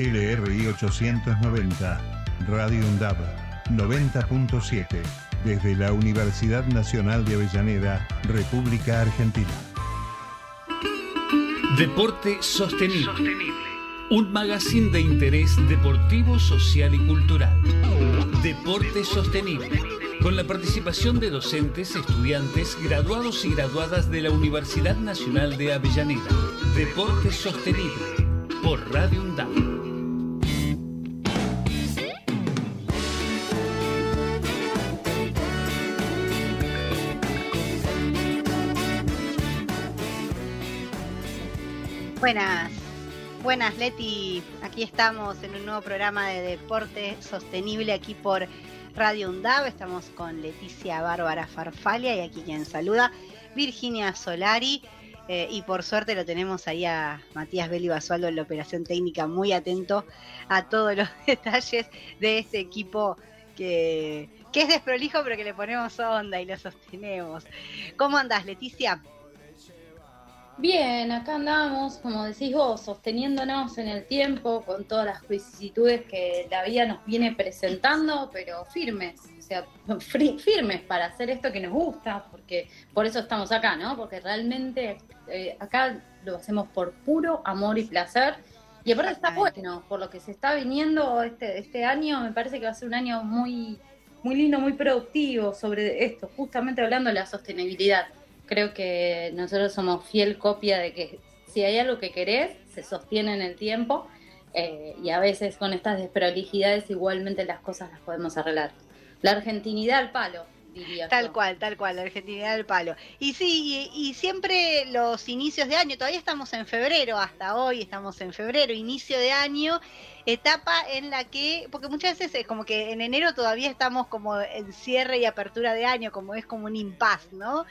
LRI 890, Radio UNDAB 90.7, desde la Universidad Nacional de Avellaneda, República Argentina. Deporte Sostenible. Un magazine de interés deportivo, social y cultural. Deporte Sostenible. Con la participación de docentes, estudiantes, graduados y graduadas de la Universidad Nacional de Avellaneda. Deporte Sostenible. Por Radio UNDAP. Buenas, buenas Leti, aquí estamos en un nuevo programa de deporte sostenible aquí por Radio UNDAV, estamos con Leticia Bárbara Farfalia y aquí quien saluda, Virginia Solari. Eh, y por suerte lo tenemos ahí a Matías Beli Basualdo en la operación técnica, muy atento a todos los detalles de este equipo que, que es desprolijo, pero que le ponemos onda y lo sostenemos. ¿Cómo andás, Leticia? Bien, acá andamos, como decís vos, sosteniéndonos en el tiempo con todas las vicisitudes que la vida nos viene presentando, pero firmes, o sea, firmes para hacer esto que nos gusta, porque por eso estamos acá, ¿no? Porque realmente eh, acá lo hacemos por puro amor y placer. Y aparte está bueno, por lo que se está viniendo este, este año, me parece que va a ser un año muy, muy lindo, muy productivo sobre esto, justamente hablando de la sostenibilidad creo que nosotros somos fiel copia de que si hay algo que querés, se sostiene en el tiempo eh, y a veces con estas desprolijidades igualmente las cosas las podemos arreglar. La argentinidad al palo, Tal cual, tal cual, la Argentina del palo. Y sí, y, siempre los inicios de año, todavía estamos en febrero, hasta hoy estamos en febrero, inicio de año, etapa en la que, porque muchas veces es como que en enero todavía estamos como en cierre y apertura de año, como es como un impas, ¿no?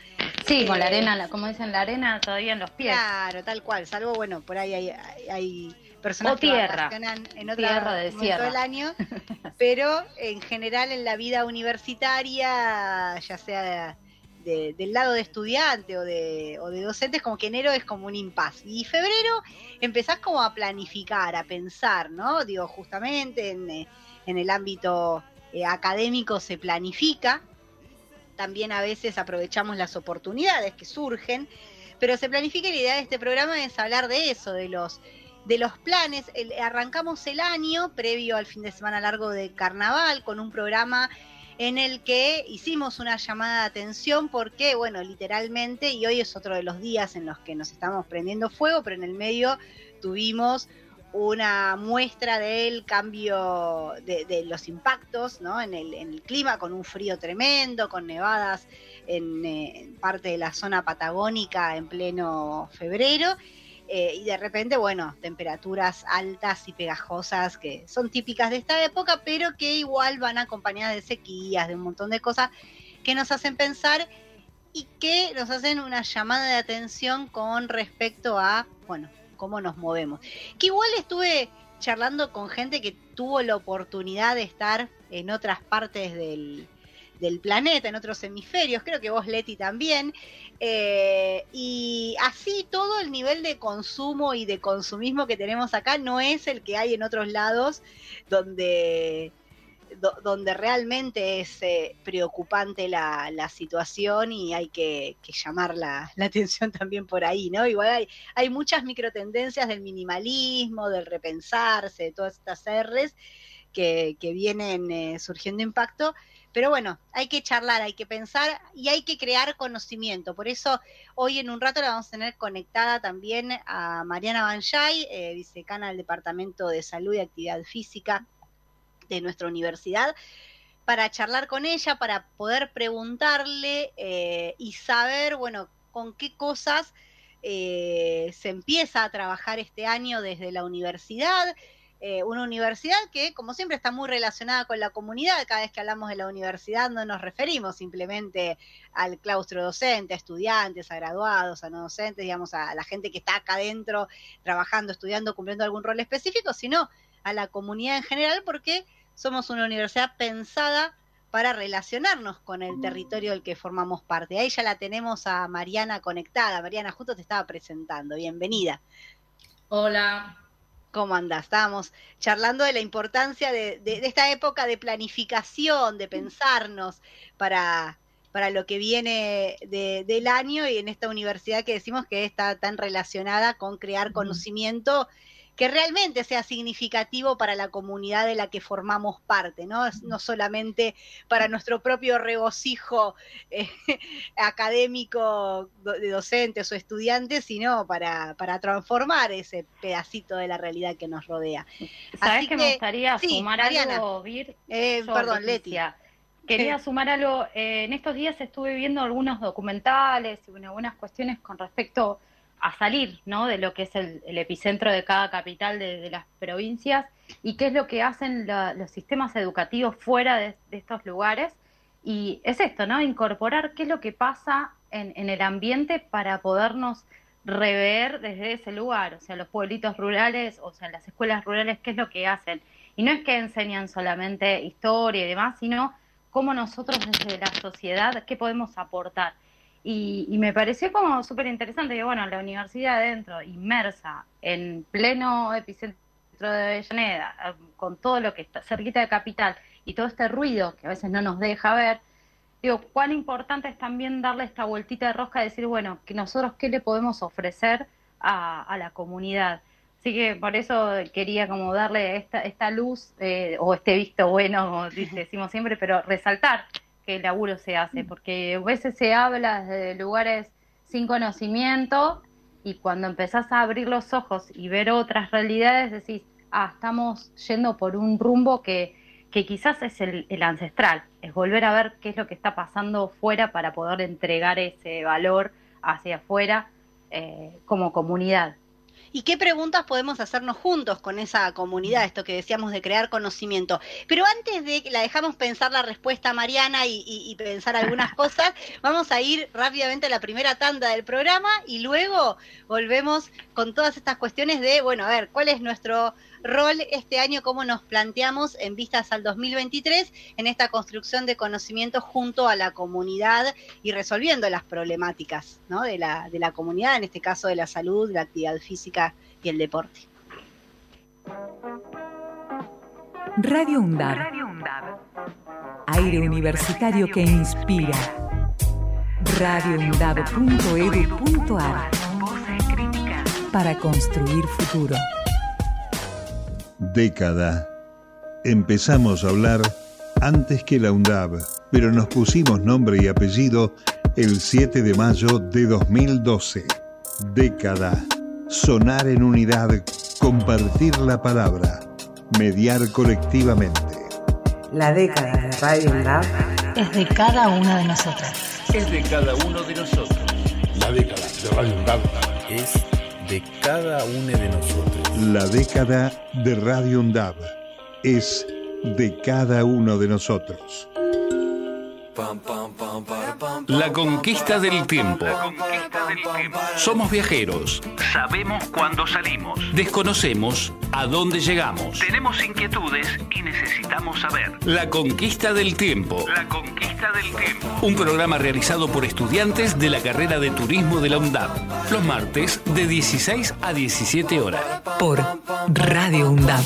Sí, con la eh, arena, como dicen, la arena todavía en los pies. Claro, tal cual, salvo, bueno, por ahí hay, hay personas o tierra. en otra tierra de momento del año, pero en general en la vida universitaria, ya sea del lado de estudiante o de, o de docentes, como que enero es como un impas. Y febrero empezás como a planificar, a pensar, ¿no? Digo, justamente en, eh, el ámbito eh, académico se planifica, también a veces aprovechamos las oportunidades que surgen, pero se planifica y la idea de este programa es hablar de eso, de los de los planes. arrancamos el año previo al fin de semana largo de carnaval con un programa en el que hicimos una llamada de atención porque, bueno, literalmente, y hoy es otro de los días en los que nos estamos prendiendo fuego, pero en el medio tuvimos una muestra del cambio de, los impactos ¿no? en, el, clima, con un frío tremendo, con nevadas eh, en parte de la zona patagónica en pleno febrero eh, y de repente, bueno, temperaturas altas y pegajosas que son típicas de esta época, pero que igual van acompañadas de sequías, de un montón de cosas que nos hacen pensar y que nos hacen una llamada de atención con respecto a, bueno, cómo nos movemos. Que igual estuve charlando con gente que tuvo la oportunidad de estar en otras partes del, del planeta, en otros hemisferios, creo que vos Leti también, eh, y así todo el nivel de consumo y de consumismo que tenemos acá no es el que hay en otros lados donde, donde realmente es eh, preocupante la, situación y hay que, llamar la, atención también por ahí, ¿no? Igual hay, hay muchas microtendencias del minimalismo, del repensarse, de todas estas R's que, vienen eh, surgiendo impacto pero bueno, hay que charlar, hay que pensar y hay que crear conocimiento. Por eso hoy en un rato la vamos a tener conectada también a Mariana Banjay, eh, vicecana del Departamento de Salud y Actividad Física de nuestra universidad, para charlar con ella, para poder preguntarle eh, y saber, bueno, con qué cosas eh, se empieza a trabajar este año desde la universidad eh, una universidad que, como siempre, está muy relacionada con la comunidad. Cada vez que hablamos de la universidad no nos referimos simplemente al claustro docente, a estudiantes, a graduados, a no docentes, digamos, a la gente que está acá adentro trabajando, estudiando, cumpliendo algún rol específico, sino a la comunidad en general, porque somos una universidad pensada para relacionarnos con el territorio del que formamos parte. Ahí ya la tenemos a Mariana conectada. Mariana, justo te estaba presentando. Bienvenida. Hola, ¿Cómo andás? Estábamos charlando de la importancia de, esta época de planificación, de pensarnos para, para lo que viene del año y en esta universidad que decimos que está tan relacionada con crear conocimiento que realmente sea significativo para la comunidad de la que formamos parte, ¿no? No solamente para nuestro propio regocijo eh, académico de docentes o estudiantes, sino para, para transformar ese pedacito de la realidad que nos rodea. ¿Sabes que, me gustaría sumar algo, Vir? Eh, perdón, Leticia. Quería sumar algo. Eh, en estos días estuve viendo algunos documentales y algunas cuestiones con respecto a salir ¿no? de lo que es el, epicentro de cada capital de, las provincias y qué es lo que hacen los sistemas educativos fuera de, estos lugares. Y es esto, ¿no? Incorporar qué es lo que pasa en, el ambiente para podernos rever desde ese lugar, o sea, los pueblitos rurales, o sea, las escuelas rurales, qué es lo que hacen. Y no es que enseñan solamente historia y demás, sino cómo nosotros desde la sociedad, qué podemos aportar. Y, me pareció como súper interesante que, bueno, la universidad adentro, inmersa en pleno epicentro de Avellaneda, con todo lo que está cerquita de Capital y todo este ruido que a veces no nos deja ver, digo, cuán importante es también darle esta vueltita de rosca y decir, bueno, que nosotros qué le podemos ofrecer a, la comunidad. Así que por eso quería como darle esta, esta luz eh, o este visto bueno, como decimos siempre, pero resaltar el laburo se hace, porque a veces se habla desde lugares sin conocimiento y cuando empezás a abrir los ojos y ver otras realidades decís, ah, estamos yendo por un rumbo que, que quizás es el, ancestral, es volver a ver qué es lo que está pasando fuera para poder entregar ese valor hacia afuera eh, como comunidad y qué preguntas podemos hacernos juntos con esa comunidad, esto que decíamos de crear conocimiento. Pero antes de que la dejamos pensar la respuesta Mariana y, pensar algunas cosas, vamos a ir rápidamente a la primera tanda del programa y luego volvemos con todas estas cuestiones de, bueno, a ver, ¿cuál es nuestro rol este año, cómo nos planteamos en vistas al 2023 en esta construcción de conocimiento junto a la comunidad y resolviendo las problemáticas de, la, de la comunidad, en este caso de la salud, la actividad física y el deporte. Radio UNDAB. Aire universitario que inspira. radioundab.edu.ar Para construir futuro. Década. Empezamos a hablar antes que la UNDAB, pero nos pusimos nombre y apellido el 7 de mayo de 2012. Década. Sonar en unidad, compartir la palabra, mediar colectivamente. La década de Radio UNDAB es de cada una de nosotras. Es de cada uno de nosotros. La década de Radio UNDAB es de cada uno de nosotros. La década de Radio UNDAB es de cada uno de nosotros. La conquista del tiempo. Somos viajeros. Sabemos cuándo salimos. Desconocemos a dónde llegamos. Tenemos inquietudes y necesitamos saber. La conquista del tiempo. La conquista del tiempo. Un programa realizado por estudiantes de la carrera de turismo de la UNDAP. Los martes de 16 a 17 horas. Por Radio UNDAP.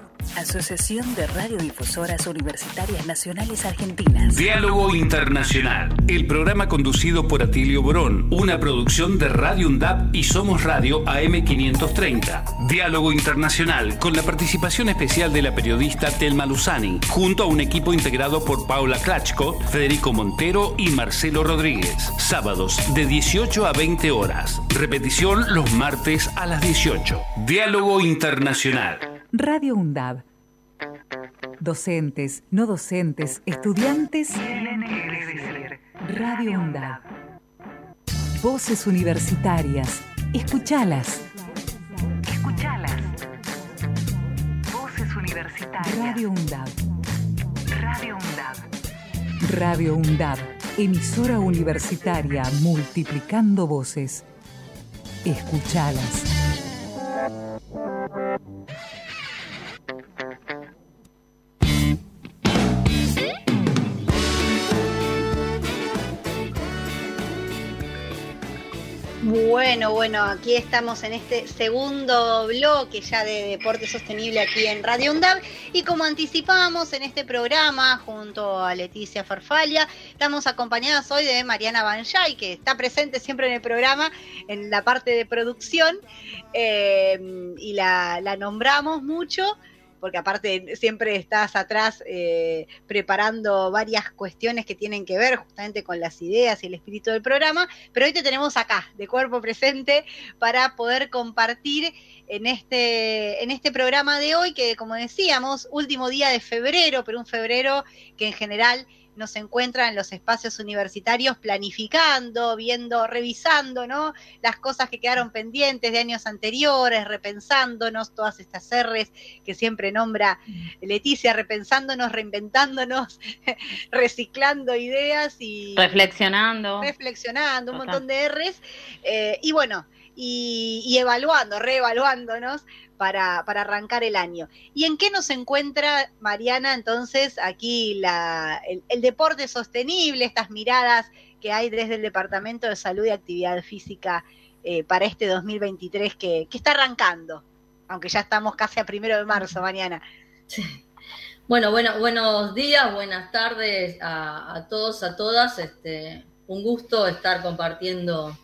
Asociación de Radiodifusoras Universitarias Nacionales Argentinas. Diálogo Internacional, el programa conducido por Atilio Borón, una producción de Radio UNDAP y Somos Radio AM530. Diálogo Internacional, con la participación especial de la periodista Telma Luzani, junto a un equipo integrado por Paula Klachko, Federico Montero y Marcelo Rodríguez. Sábados de 18 a 20 horas. Repetición los martes a las 18. Diálogo Internacional. Radio UNDAB. Docentes, no docentes, estudiantes. Radio UNDAB. Voces universitarias. Escuchalas. Escuchalas. Universitaria. Radio UNDAB. Radio UNDAB. Radio UNDAB, emisora universitaria multiplicando voces. Escuchalas. Bueno, bueno, aquí estamos en este segundo bloque ya de Deporte Sostenible aquí en Radio UNDAB. Y como anticipamos en este programa junto a Leticia Farfalia, estamos acompañadas hoy de Mariana Banjay, que está presente siempre en el programa en la parte de producción eh, y la, la nombramos mucho porque aparte siempre estás atrás eh, preparando varias cuestiones que tienen que ver justamente con las ideas y el espíritu del programa, pero hoy te tenemos acá, de cuerpo presente, para poder compartir en este, en este programa de hoy, que como decíamos, último día de febrero, pero un febrero que en general nos encuentra en los espacios universitarios planificando, viendo, revisando, ¿no? Las cosas que quedaron pendientes de años anteriores, repensándonos todas estas R's que siempre nombra Leticia, repensándonos, reinventándonos, reciclando ideas y... Reflexionando. Reflexionando, un montón de R's. Eh, y bueno, y, y, evaluando, reevaluándonos para, arrancar el año. ¿Y en qué nos encuentra, Mariana, entonces, aquí la, el, deporte sostenible, estas miradas que hay desde el Departamento de Salud y Actividad Física eh, para este 2023 que, que, está arrancando? Aunque ya estamos casi a primero de marzo, mañana. Bueno, bueno, buenos días, buenas tardes a, a todos, a todas. Este, un gusto estar compartiendo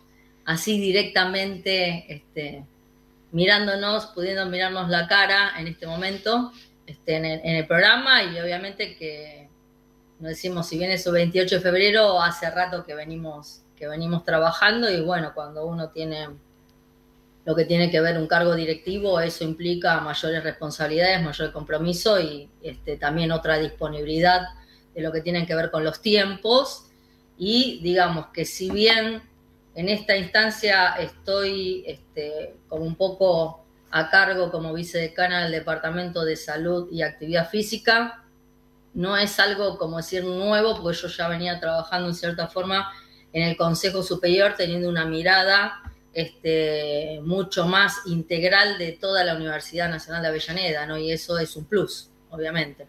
así directamente este, mirándonos, pudiendo mirarnos la cara en este momento este, en, el, programa. Y obviamente que nos decimos, si viene su 28 de febrero, hace rato que venimos, que venimos trabajando. Y bueno, cuando uno tiene lo que tiene que ver un cargo directivo, eso implica mayores responsabilidades, mayor compromiso y este, también otra disponibilidad de lo que tiene que ver con los tiempos. Y digamos que si bien en esta instancia estoy este, como un poco a cargo como vicedecana del Departamento de Salud y Actividad Física. No es algo como decir nuevo, porque yo ya venía trabajando en cierta forma en el Consejo Superior, teniendo una mirada este, mucho más integral de toda la Universidad Nacional de Avellaneda, ¿no? Y eso es un plus, obviamente.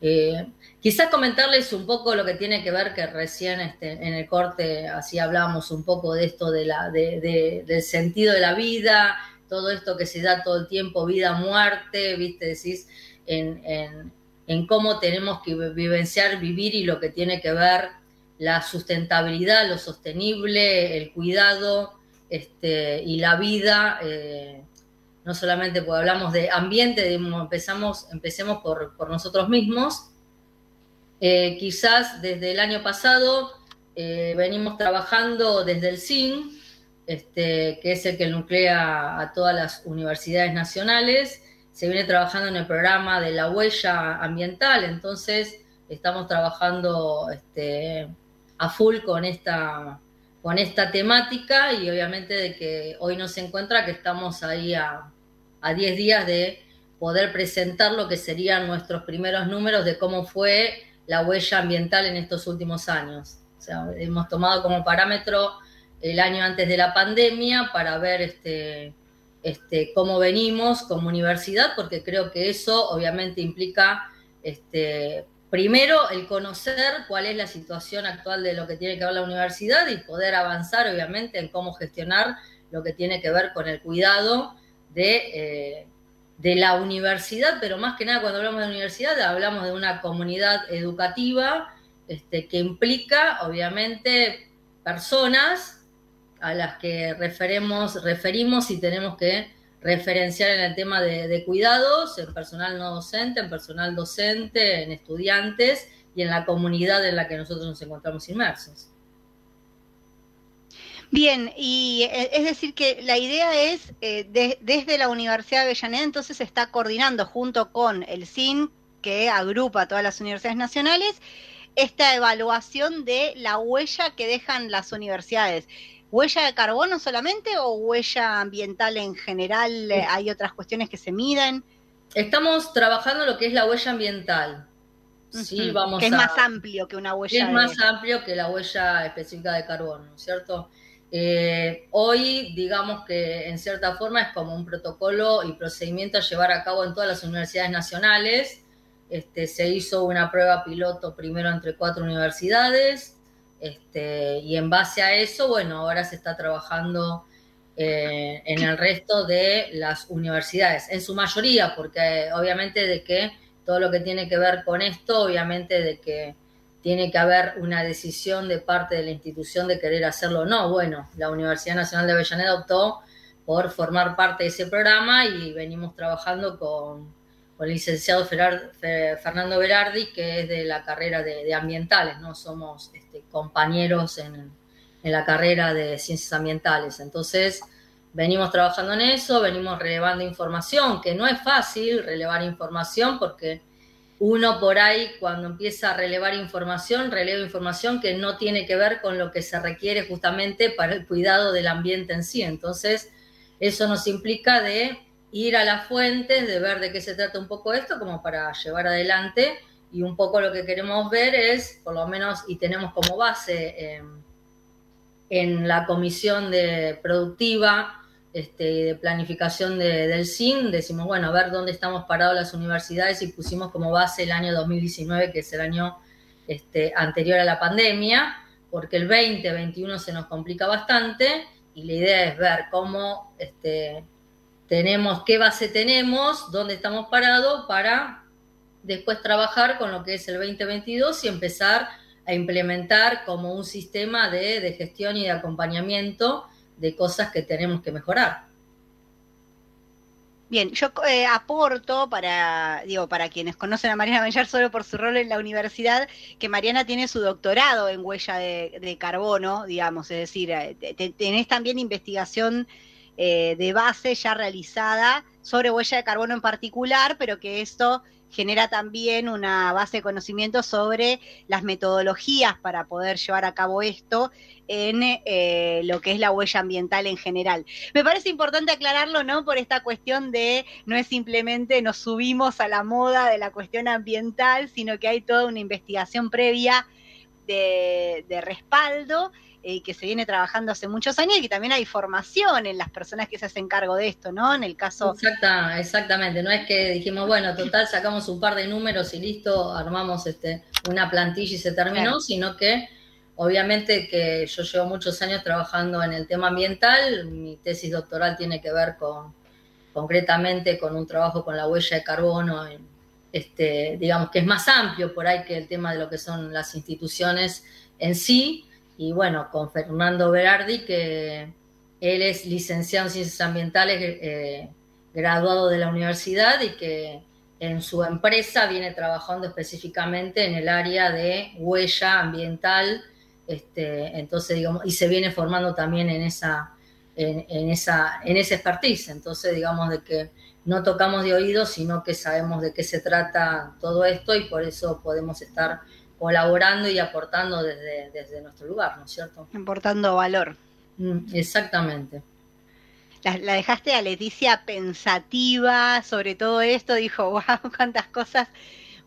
Eh, quizás comentarles un poco lo que tiene que ver que recién este, en el corte así hablamos un poco de esto de la, del sentido de la vida, todo esto que se da todo el tiempo, vida, muerte, viste, decís, en, en, cómo tenemos que vivenciar, vivir y lo que tiene que ver la sustentabilidad, lo sostenible, el cuidado este, y la vida. Eh, no solamente porque hablamos de ambiente, empezamos, empecemos por, nosotros mismos. Eh, quizás desde el año pasado eh, venimos trabajando desde el CIN, este, que es el que nuclea a todas las universidades nacionales. Se viene trabajando en el programa de la huella ambiental, entonces estamos trabajando este, a full con esta, con esta temática y obviamente de que hoy nos encuentra que estamos ahí a, a 10 días de poder presentar lo que serían nuestros primeros números de cómo fue la huella ambiental en estos últimos años. O sea, hemos tomado como parámetro el año antes de la pandemia para ver este, este, cómo venimos como universidad, porque creo que eso obviamente implica este, primero el conocer cuál es la situación actual de lo que tiene que ver la universidad y poder avanzar obviamente en cómo gestionar lo que tiene que ver con el cuidado de, eh, de la universidad, pero más que nada cuando hablamos de universidad hablamos de una comunidad educativa este, que implica obviamente personas a las que referemos, referimos y tenemos que referenciar en el tema de, de, cuidados, en personal no docente, en personal docente, en estudiantes y en la comunidad en la que nosotros nos encontramos inmersos. Bien, y eh, es decir que la idea es, eh, desde la Universidad de Avellaneda, entonces se está coordinando junto con el CIN, que agrupa a todas las universidades nacionales, esta evaluación de la huella que dejan las universidades. ¿Huella de carbono solamente o huella ambiental en general? ¿Hay otras cuestiones que se miden? estamos trabajando lo que es la huella ambiental. Sí, vamos que es más amplio que una huella. Es más amplio que la huella específica de carbono, ¿cierto? Eh, hoy, digamos que en cierta forma es como un protocolo y procedimiento a llevar a cabo en todas las universidades nacionales. Este, se hizo una prueba piloto primero entre cuatro universidades este, y en base a eso, bueno, ahora se está trabajando eh, en el resto de las universidades, en su mayoría, porque obviamente de que todo lo que tiene que ver con esto, obviamente de que tiene que haber una decisión de parte de la institución de querer hacerlo o no. Bueno, la Universidad Nacional de Avellaneda optó por formar parte de ese programa y venimos trabajando con, el licenciado Fernando Berardi, que es de la carrera de, ambientales, ¿no? Somos este, compañeros en, en la carrera de ciencias ambientales. Entonces, venimos trabajando en eso, venimos relevando información, que no es fácil relevar información porque uno por ahí cuando empieza a relevar información, releva información que no tiene que ver con lo que se requiere justamente para el cuidado del ambiente en sí. Entonces, eso nos implica de ir a las fuentes, de ver de qué se trata un poco esto, como para llevar adelante. Y un poco lo que queremos ver es, por lo menos, y tenemos como base em, en la comisión de productiva, este, de planificación del CIN, decimos, bueno, a ver dónde estamos parados las universidades y pusimos como base el año 2019, que es el año este, anterior a la pandemia, porque el 2021 se nos complica bastante y la idea es ver cómo este, tenemos, qué base tenemos, dónde estamos parados para después trabajar con lo que es el 2022 y empezar a implementar como un sistema de, de gestión y de acompañamiento de cosas que tenemos que mejorar. Bien, yo eh, aporto para, digo, para quienes conocen a Mariana Bellar solo por su rol en la universidad, que Mariana tiene su doctorado en huella de, carbono, digamos, es decir, eh, tenés también investigación eh, de base ya realizada sobre huella de carbono en particular, pero que esto genera también una base de conocimiento sobre las metodologías para poder llevar a cabo esto en eh, lo que es la huella ambiental en general. Me parece importante aclararlo, ¿no? Por esta cuestión de no es simplemente nos subimos a la moda de la cuestión ambiental, sino que hay toda una investigación previa de, de respaldo eh, que se viene trabajando hace muchos años y que también hay formación en las personas que se hacen cargo de esto, ¿no? En el caso... Exacta, exactamente, no es que dijimos, bueno, total, sacamos un par de números y listo, armamos este, una plantilla y se terminó, sino que obviamente que yo llevo muchos años trabajando en el tema ambiental, mi tesis doctoral tiene que ver con concretamente con un trabajo con la huella de carbono, este, digamos que es más amplio por ahí que el tema de lo que son las instituciones en sí, y bueno, con Fernando Berardi, que él es licenciado en Ciencias Ambientales, eh, graduado de la universidad y que en su empresa viene trabajando específicamente en el área de huella ambiental, este, entonces digamos, y se viene formando también en esa, en, esa, en ese expertise, entonces digamos de que no tocamos de oído, sino que sabemos de qué se trata todo esto y por eso podemos estar colaborando y aportando desde, desde nuestro lugar, ¿no es cierto? Aportando valor. Mm, exactamente. La, dejaste a Leticia pensativa sobre todo esto, dijo, wow, cuántas cosas.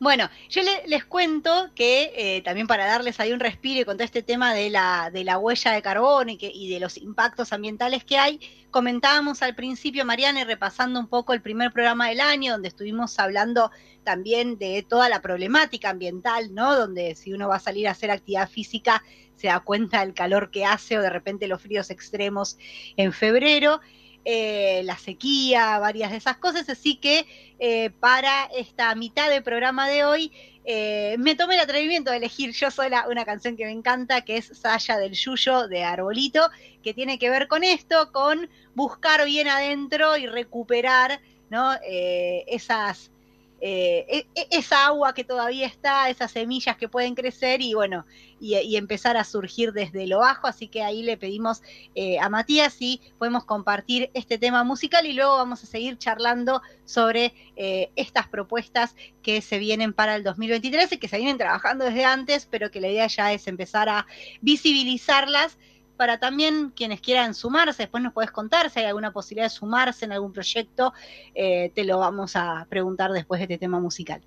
Bueno, yo les cuento que eh, también para darles ahí un respiro y con todo este tema de la, de la huella de carbono y, que, de los impactos ambientales que hay, comentábamos al principio, Mariana, y repasando un poco el primer programa del año, donde estuvimos hablando también de toda la problemática ambiental, ¿no? Donde si uno va a salir a hacer actividad física, se da cuenta del calor que hace o de repente los fríos extremos en febrero. Eh, la sequía, varias de esas cosas, así que eh, para esta mitad del programa de hoy eh, me tomé el atrevimiento de elegir yo sola una canción que me encanta, que es Saya del Yuyo de Arbolito, que tiene que ver con esto, con buscar bien adentro y recuperar ¿no? esas e, e, esa agua que todavía está, esas semillas que pueden crecer y bueno, y, empezar a surgir desde lo bajo. Así que ahí le pedimos eh, a Matías si podemos compartir este tema musical y luego vamos a seguir charlando sobre eh, estas propuestas que se vienen para el 2023 y que se vienen trabajando desde antes, pero que la idea ya es empezar a visibilizarlas para también quienes quieran sumarse, después nos puedes contar si hay alguna posibilidad de sumarse en algún proyecto, eh, te lo vamos a preguntar después de este tema musical.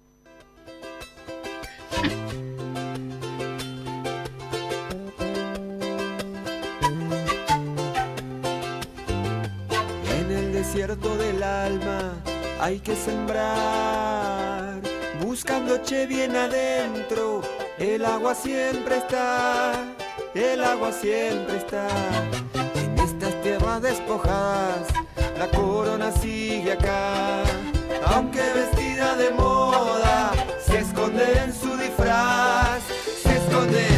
Desierto del alma hay que sembrar, buscando che bien adentro, el agua siempre está el agua siempre está. En estas tierras despojadas, la corona sigue acá. Aunque vestida de moda, se esconde en su disfraz, se esconde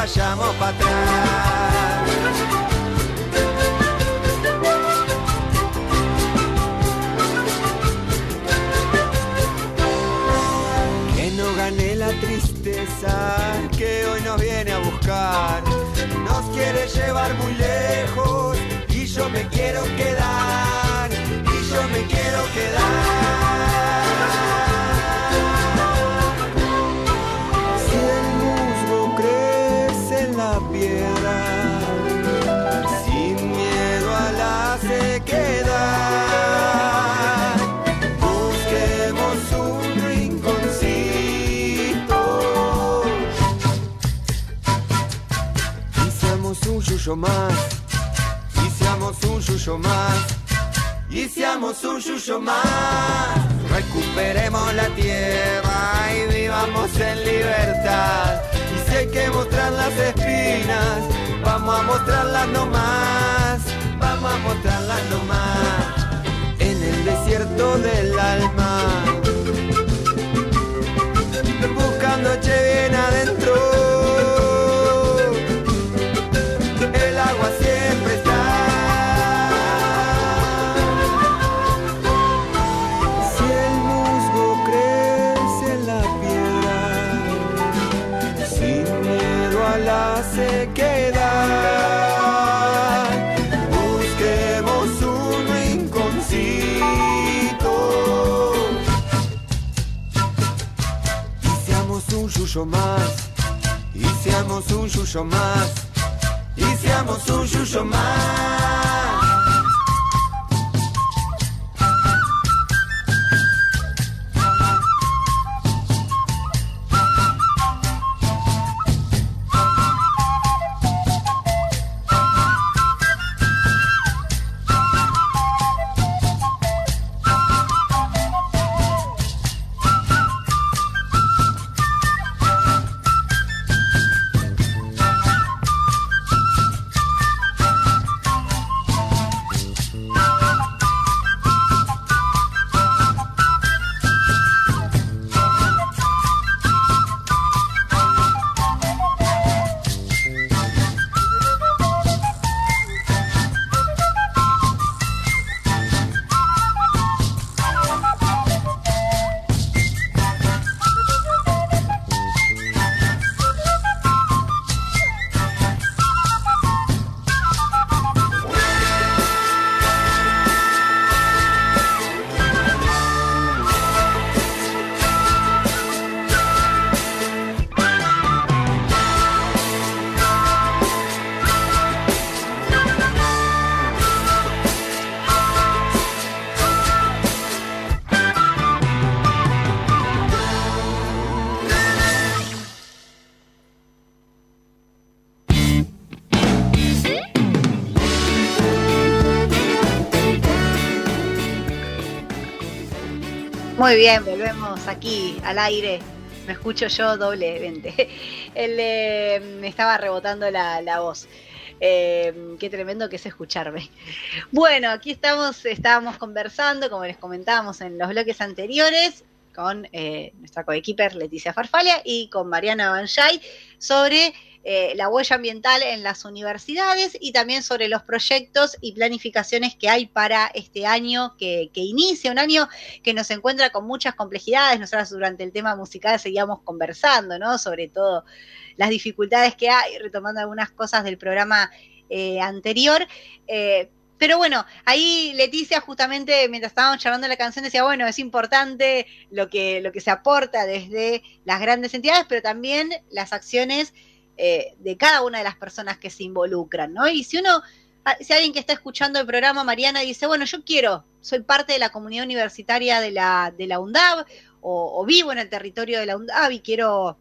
vayamos para atrás. Que no gane la tristeza que hoy nos viene a buscar. Nos quiere llevar muy lejos y yo me quiero quedar. Y yo me quiero quedar. Un más. Recuperemos la tierra y vivamos en libertad. Y si hay que mostrar las espinas, vamos a mostrarlas nomás, seamos un yuyo más, y seamos un yuyo más. Muy bien, volvemos aquí al aire. Me escucho yo doblemente. Él eh, me estaba rebotando la, voz. Eh, qué tremendo que es escucharme. Bueno, aquí estamos, estábamos conversando, como les comentábamos en los bloques anteriores, con eh, nuestra coequiper Leticia Farfalia y con Mariana Banjay sobre eh, la huella ambiental en las universidades y también sobre los proyectos y planificaciones que hay para este año que, inicia, un año que nos encuentra con muchas complejidades. Nosotros durante el tema musical seguíamos conversando, ¿no? Sobre todo las dificultades que hay, retomando algunas cosas del programa eh, anterior. Eh, pero bueno, ahí Leticia justamente mientras estábamos charlando la canción decía, bueno, es importante lo que, lo que se aporta desde las grandes entidades, pero también las acciones eh, de cada una de las personas que se involucran, ¿no? Y si uno, ah, si alguien que está escuchando el programa, Mariana, dice, bueno, yo quiero, soy parte de la comunidad universitaria de la, de la UNDAV o, vivo en el territorio de la UNDAV y quiero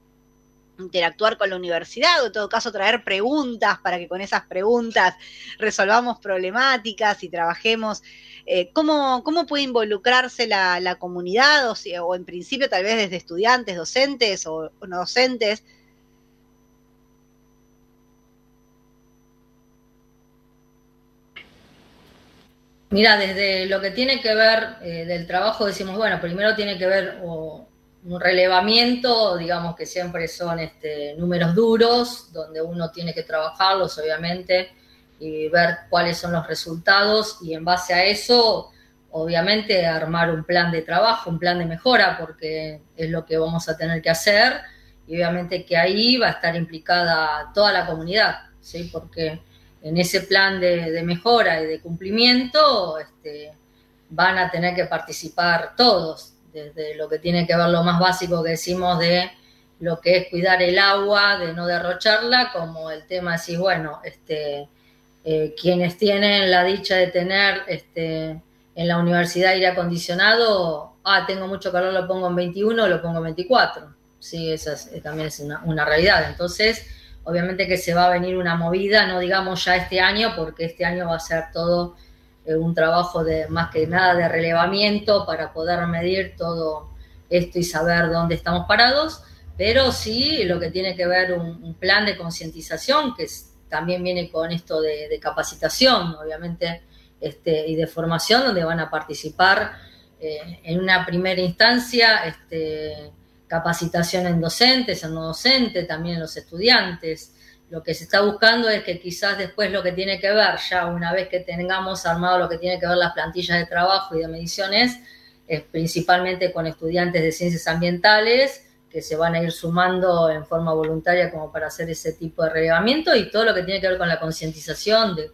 interactuar con la universidad o en todo caso traer preguntas para que con esas preguntas resolvamos problemáticas y trabajemos. Eh, ¿cómo, puede involucrarse la, comunidad o, o, en principio tal vez desde estudiantes, docentes o no docentes? Mira, desde lo que tiene que ver eh, del trabajo decimos, bueno, primero tiene que ver un relevamiento, digamos que siempre son este, números duros, donde uno tiene que trabajarlos, obviamente, y ver cuáles son los resultados y en base a eso, obviamente, armar un plan de trabajo, un plan de mejora, porque es lo que vamos a tener que hacer y obviamente que ahí va a estar implicada toda la comunidad, ¿sí? Porque en ese plan de, mejora y de cumplimiento este, van a tener que participar todos, desde lo que tiene que ver lo más básico que decimos de lo que es cuidar el agua, de no derrocharla, como el tema de bueno, este, eh, quienes tienen la dicha de tener este, en la universidad aire acondicionado, ah, tengo mucho calor, lo pongo en 21, lo pongo en 24. Sí, esa también es una, realidad. Entonces, Obviamente que se va a venir una movida, no digamos ya este año, porque este año va a ser todo eh, un trabajo de más que nada de relevamiento para poder medir todo esto y saber dónde estamos parados, pero sí lo que tiene que ver un, plan de concientización que también viene con esto de, capacitación, obviamente, este, y de formación, donde van a participar eh, en una primera instancia este, capacitación en docentes, en no docentes, también en los estudiantes. Lo que se está buscando es que quizás después lo que tiene que ver, ya una vez que tengamos armado lo que tiene que ver las plantillas de trabajo y de mediciones, es principalmente con estudiantes de ciencias ambientales que se van a ir sumando en forma voluntaria como para hacer ese tipo de relevamiento y todo lo que tiene que ver con la concientización de,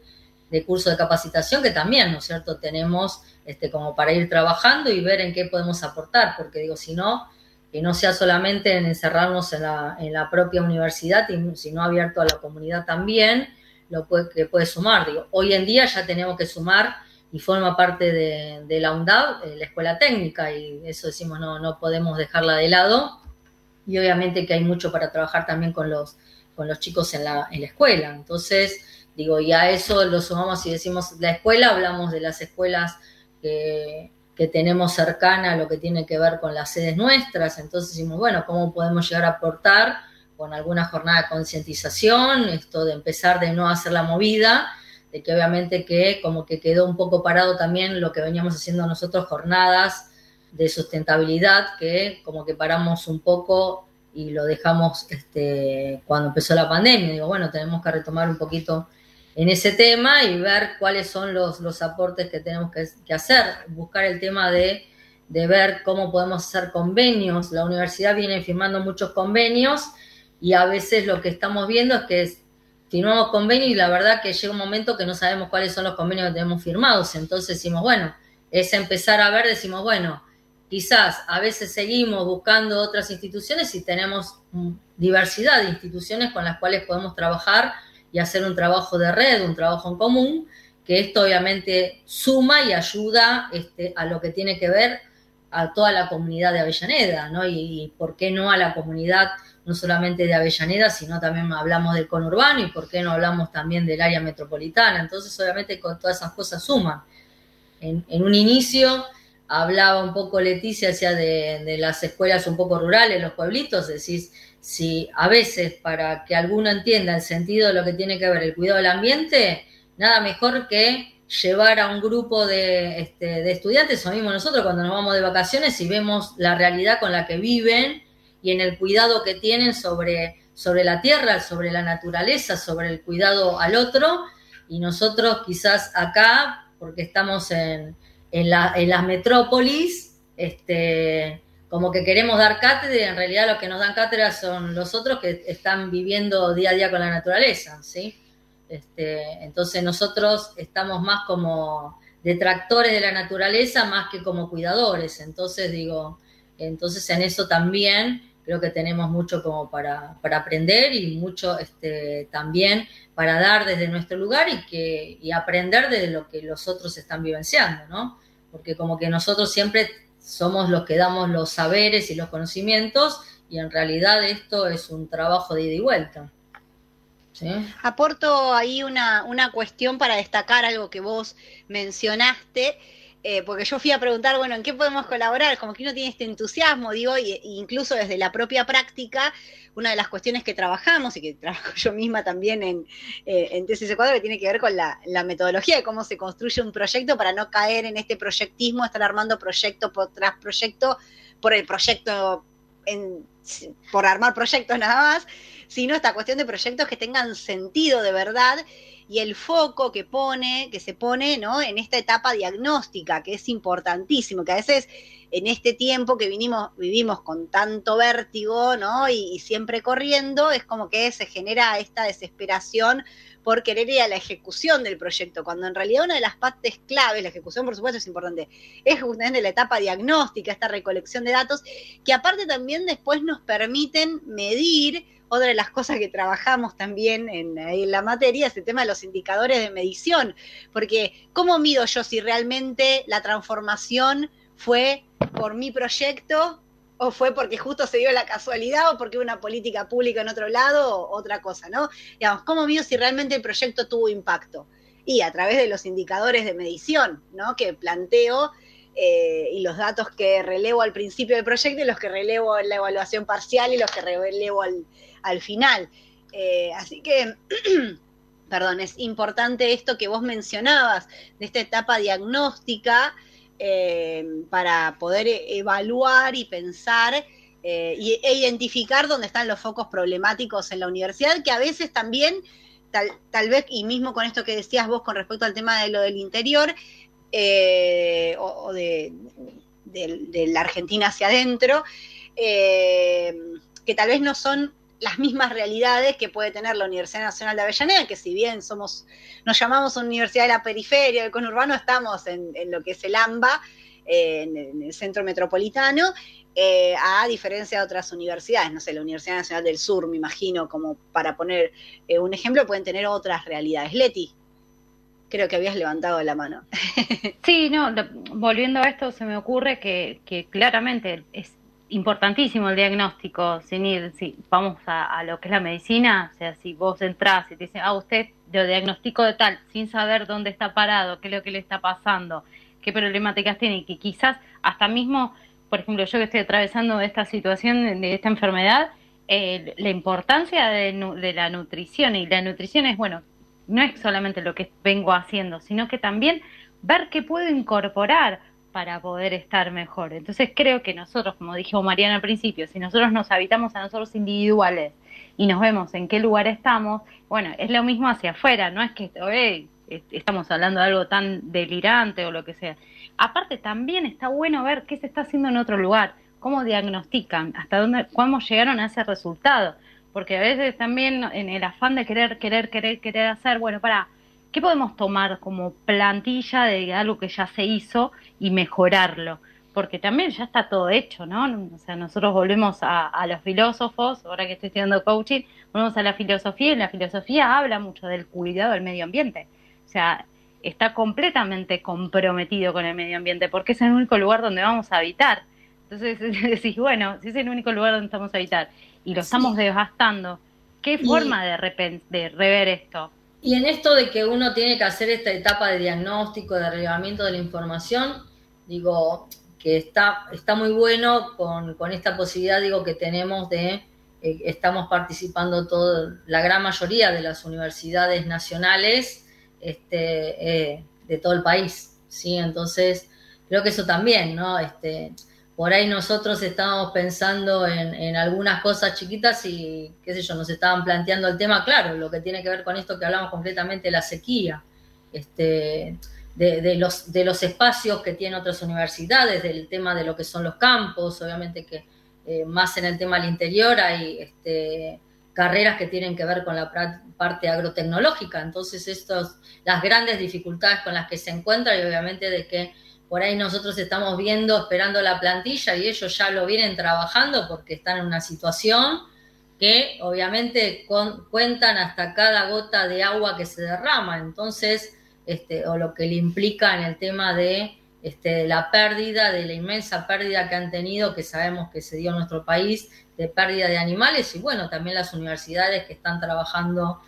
de curso de capacitación que también, ¿no es cierto?, tenemos este, como para ir trabajando y ver en qué podemos aportar, porque digo, si no, que no sea solamente en encerrarnos en la, en la propia universidad, sino abierto a la comunidad también, lo puede, que puede sumar. Digo, hoy en día ya tenemos que sumar y forma parte de, la UNDAV, eh, la escuela técnica, y eso decimos, no, no podemos dejarla de lado. Y obviamente que hay mucho para trabajar también con los, con los chicos en la, en la escuela. Entonces, digo, y a eso lo sumamos y decimos la escuela, hablamos de las escuelas que que tenemos cercana a lo que tiene que ver con las sedes nuestras. Entonces decimos, bueno, ¿cómo podemos llegar a aportar con alguna jornada de concientización? Esto de empezar de no hacer la movida, de que obviamente que como que quedó un poco parado también lo que veníamos haciendo nosotros, jornadas de sustentabilidad, que como que paramos un poco y lo dejamos este, cuando empezó la pandemia. Digo, bueno, tenemos que retomar un poquito en ese tema y ver cuáles son los, los aportes que tenemos que, hacer, buscar el tema de, ver cómo podemos hacer convenios. La universidad viene firmando muchos convenios y a veces lo que estamos viendo es que firmamos convenios y la verdad que llega un momento que no sabemos cuáles son los convenios que tenemos firmados. Entonces decimos, bueno, es empezar a ver, decimos, bueno, quizás a veces seguimos buscando otras instituciones y tenemos diversidad de instituciones con las cuales podemos trabajar y hacer un trabajo de red, un trabajo en común, que esto obviamente suma y ayuda este, a lo que tiene que ver a toda la comunidad de Avellaneda, ¿no? Y, por qué no a la comunidad no solamente de Avellaneda, sino también hablamos del conurbano y por qué no hablamos también del área metropolitana. Entonces, obviamente, con todas esas cosas suman. En, un inicio hablaba un poco Leticia, decía de, de, las escuelas un poco rurales, los pueblitos, decís, si a veces para que alguno entienda el sentido de lo que tiene que ver el cuidado del ambiente, nada mejor que llevar a un grupo de, este, de estudiantes, o mismo nosotros cuando nos vamos de vacaciones y vemos la realidad con la que viven y en el cuidado que tienen sobre, sobre la tierra, sobre la naturaleza, sobre el cuidado al otro, y nosotros quizás acá, porque estamos en, en, la, en las metrópolis, este, como que queremos dar cátedra en realidad los que nos dan cátedra son los otros que están viviendo día a día con la naturaleza, ¿sí? Este, entonces nosotros estamos más como detractores de la naturaleza más que como cuidadores. Entonces digo, entonces en eso también creo que tenemos mucho como para, para aprender y mucho este, también para dar desde nuestro lugar y, que, y aprender de lo que los otros están vivenciando, ¿no? Porque como que nosotros siempre somos los que damos los saberes y los conocimientos y en realidad esto es un trabajo de ida y vuelta. Aporto ahí una, una cuestión para destacar algo que vos mencionaste, eh, porque yo fui a preguntar, bueno, ¿en qué podemos colaborar? Como que uno tiene este entusiasmo, digo, y, incluso desde la propia práctica, una de las cuestiones que trabajamos y que trabajo yo misma también en, eh, en TCC4, que tiene que ver con la, metodología de cómo se construye un proyecto para no caer en este proyectismo, estar armando proyecto tras proyecto, por el proyecto, en, por armar proyectos nada más, sino esta cuestión de proyectos que tengan sentido de verdad y el foco que pone, que se pone, ¿no? En esta etapa diagnóstica, que es importantísimo, que a veces en este tiempo que vinimos, vivimos con tanto vértigo, ¿no? Y, siempre corriendo, es como que se genera esta desesperación por querer ir a la ejecución del proyecto, cuando en realidad una de las partes claves, la ejecución por supuesto es importante, es justamente la etapa diagnóstica, esta recolección de datos, que aparte también después nos permiten medir otra de las cosas que trabajamos también en, la materia es el tema de los indicadores de medición, porque ¿cómo mido yo si realmente la transformación fue por mi proyecto o fue porque justo se dio la casualidad o porque una política pública en otro lado o otra cosa, ¿no? Digamos, ¿cómo mido si realmente el proyecto tuvo impacto? Y a través de los indicadores de medición, ¿no? Que planteo eh, y los datos que relevo al principio del proyecto y los que relevo en la evaluación parcial y los que relevo al, al final. Eh, así que, perdón, es importante esto que vos mencionabas, de esta etapa diagnóstica, eh, para poder evaluar y pensar e identificar dónde están los focos problemáticos en la universidad, que a veces también, tal, tal vez, y mismo con esto que decías vos con respecto al tema de lo del interior, o, de, la Argentina hacia adentro, que tal vez no son las mismas realidades que puede tener la Universidad Nacional de Avellaneda, que si bien somos, nos llamamos Universidad de la Periferia del conurbano, estamos en, lo que es el AMBA, eh, en, el centro metropolitano, eh, a diferencia de otras universidades, no sé, la Universidad Nacional del Sur, me imagino, como para poner eh, un ejemplo, pueden tener otras realidades. Leti, creo que habías levantado la mano. Sí, no, volviendo a esto, se me ocurre que, que claramente es importantísimo el diagnóstico, sin ir, si vamos a, lo que es la medicina, o sea, si vos entras y te dicen, ah, usted lo diagnostico de tal, sin saber dónde está parado, qué es lo que le está pasando, qué problemáticas tiene, y que quizás hasta mismo, por ejemplo, yo que estoy atravesando esta situación de esta enfermedad, eh, la importancia de, de la nutrición, y la nutrición es, bueno, no es solamente lo que vengo haciendo, sino que también ver qué puedo incorporar, para poder estar mejor. Entonces creo que nosotros, como dijo Mariana al principio, si nosotros nos habitamos a nosotros individuales y nos vemos en qué lugar estamos, bueno, es lo mismo hacia afuera, no es que estamos hablando de algo tan delirante o lo que sea. Aparte también está bueno ver qué se está haciendo en otro lugar, cómo diagnostican, hasta dónde, cómo llegaron a ese resultado, porque a veces también en el afán de querer, querer, querer, querer hacer, bueno, para ¿qué podemos tomar como plantilla de algo que ya se hizo y mejorarlo? Porque también ya está todo hecho, ¿no? O sea, nosotros volvemos a, los filósofos, ahora que estoy estudiando coaching, volvemos a la filosofía y la filosofía habla mucho del cuidado del medio ambiente. O sea, está completamente comprometido con el medio ambiente porque es el único lugar donde vamos a habitar. Entonces decís, bueno, si es el único lugar donde estamos a habitar y lo estamos desgastando, ¿qué forma de, de rever esto? Y en esto de que uno tiene que hacer esta etapa de diagnóstico, de relevamiento de la información, digo que está, está muy bueno con, esta posibilidad, digo, que tenemos de, eh, estamos participando todo, la gran mayoría de las universidades nacionales este, eh, de todo el país, ¿sí? Entonces, creo que eso también, ¿no? Este, por ahí nosotros estábamos pensando en, algunas cosas chiquitas y, qué sé yo, nos estaban planteando el tema, claro, lo que tiene que ver con esto que hablamos completamente, la sequía, este, de, los, de los espacios que tienen otras universidades, del tema de lo que son los campos, obviamente que eh, más en el tema del interior hay este, carreras que tienen que ver con la parte agrotecnológica, entonces estos, las grandes dificultades con las que se encuentra y obviamente de que por ahí nosotros estamos viendo, esperando la plantilla y ellos ya lo vienen trabajando porque están en una situación que obviamente cuentan hasta cada gota de agua que se derrama, entonces, este, o lo que le implica en el tema de este, la pérdida, de la inmensa pérdida que han tenido, que sabemos que se dio en nuestro país, de pérdida de animales y bueno, también las universidades que están trabajando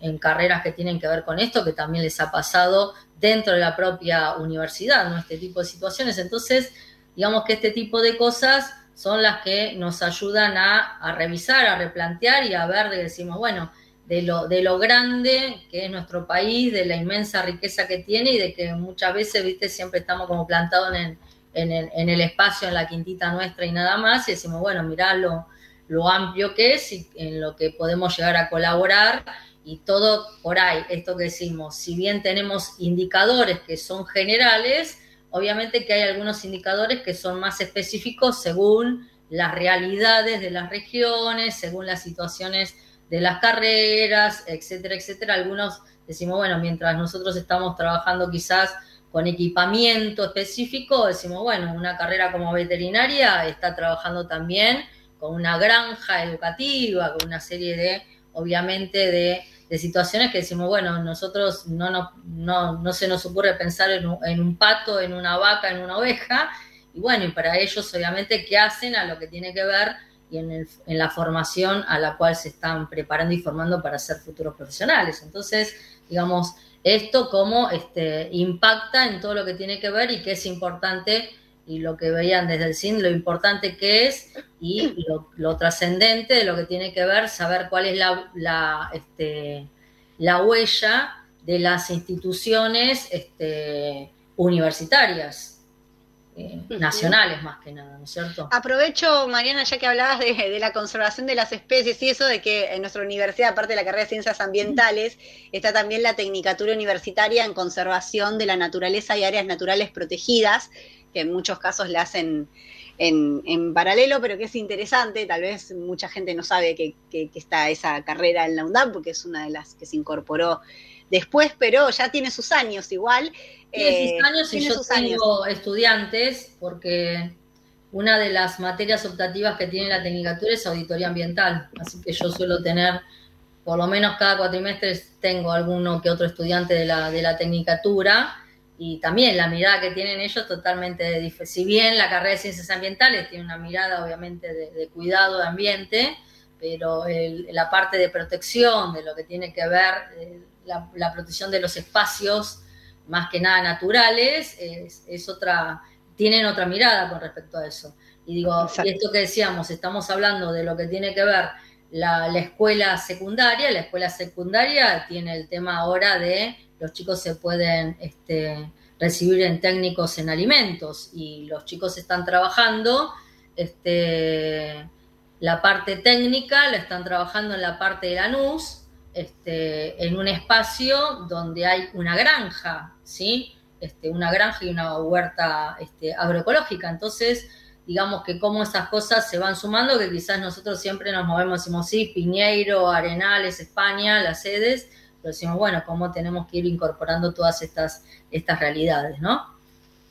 en, carreras que tienen que ver con esto, que también les ha pasado dentro de la propia universidad, ¿no? Este tipo de situaciones. Entonces, digamos que este tipo de cosas son las que nos ayudan a, revisar, a replantear y a ver, decimos, bueno, de lo, de lo grande que es nuestro país, de la inmensa riqueza que tiene y de que muchas veces, viste, siempre estamos como plantados en, en, el, espacio, en la quintita nuestra y nada más, y decimos, bueno, mirá lo, lo amplio que es y en lo que podemos llegar a colaborar y todo por ahí, esto que decimos, si bien tenemos indicadores que son generales, obviamente que hay algunos indicadores que son más específicos según las realidades de las regiones, según las situaciones de las carreras, etcétera, etcétera. Algunos decimos, bueno, mientras nosotros estamos trabajando quizás con equipamiento específico, decimos, bueno, una carrera como veterinaria está trabajando también con una granja educativa, con una serie de, obviamente, de, situaciones que decimos, bueno, nosotros no, no, no, no se nos ocurre pensar en un, pato, en una vaca, en una oveja, y bueno, y para ellos, obviamente, ¿qué hacen a lo que tiene que ver y en, el, en la formación a la cual se están preparando y formando para ser futuros profesionales? Entonces, digamos, esto cómo este, impacta en todo lo que tiene que ver y que es importante y lo que veían desde el CIN, lo importante que es y lo, trascendente de lo que tiene que ver, saber cuál es la, la, este, la huella de las instituciones este, universitarias. Eh, nacionales más que nada, ¿no es cierto? Aprovecho, Mariana, ya que hablabas de, la conservación de las especies y eso de que en nuestra universidad, aparte de la carrera de ciencias ambientales, está también la tecnicatura universitaria en conservación de la naturaleza y áreas naturales protegidas, que en muchos casos la hacen en, paralelo, pero que es interesante, tal vez mucha gente no sabe que, está esa carrera en la UNDAP, porque es una de las que se incorporó después, pero ya tiene sus años igual. Tiene sus eh, años y yo tengo estudiantes, porque una de las materias optativas que tiene la tecnicatura es auditoría ambiental, así que yo suelo tener, por lo menos cada cuatrimestre tengo alguno que otro estudiante de la, de la tecnicatura, y también la mirada que tienen ellos totalmente diferente. Si bien la carrera de ciencias ambientales tiene una mirada obviamente de, cuidado de ambiente, pero la parte de protección, de lo que tiene que ver eh, la, protección de los espacios, más que nada naturales, es, otra, tienen otra mirada con respecto a eso. Y digo, y esto que decíamos, estamos hablando de lo que tiene que ver la, la escuela secundaria, la escuela secundaria tiene el tema ahora de los chicos se pueden este, recibir en técnicos en alimentos y los chicos están trabajando este, la parte técnica, la están trabajando en la parte de la NUS, este, en un espacio donde hay una granja, ¿sí? Este, una granja y una huerta este, agroecológica. Entonces, digamos que como esas cosas se van sumando, que quizás nosotros siempre nos movemos, decimos, sí, Piñeiro, Arenales, España, las sedes, pero decimos, bueno, cómo tenemos que ir incorporando todas estas, estas realidades, ¿no?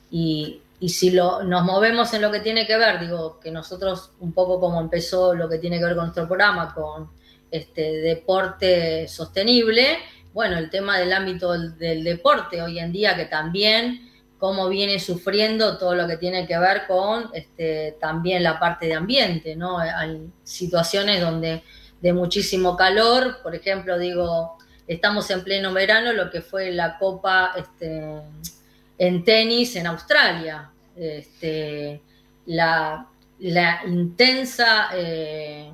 Y, si lo, nos movemos en lo que tiene que ver, digo, que nosotros un poco como empezó lo que tiene que ver con nuestro programa, con este deporte sostenible, bueno, el tema del ámbito del, deporte hoy en día que también cómo viene sufriendo todo lo que tiene que ver con este, también la parte de ambiente, ¿no? Hay situaciones donde de muchísimo calor, por ejemplo, digo, estamos en pleno verano, lo que fue la Copa este, en tenis en Australia. Este, la, intensa, eh,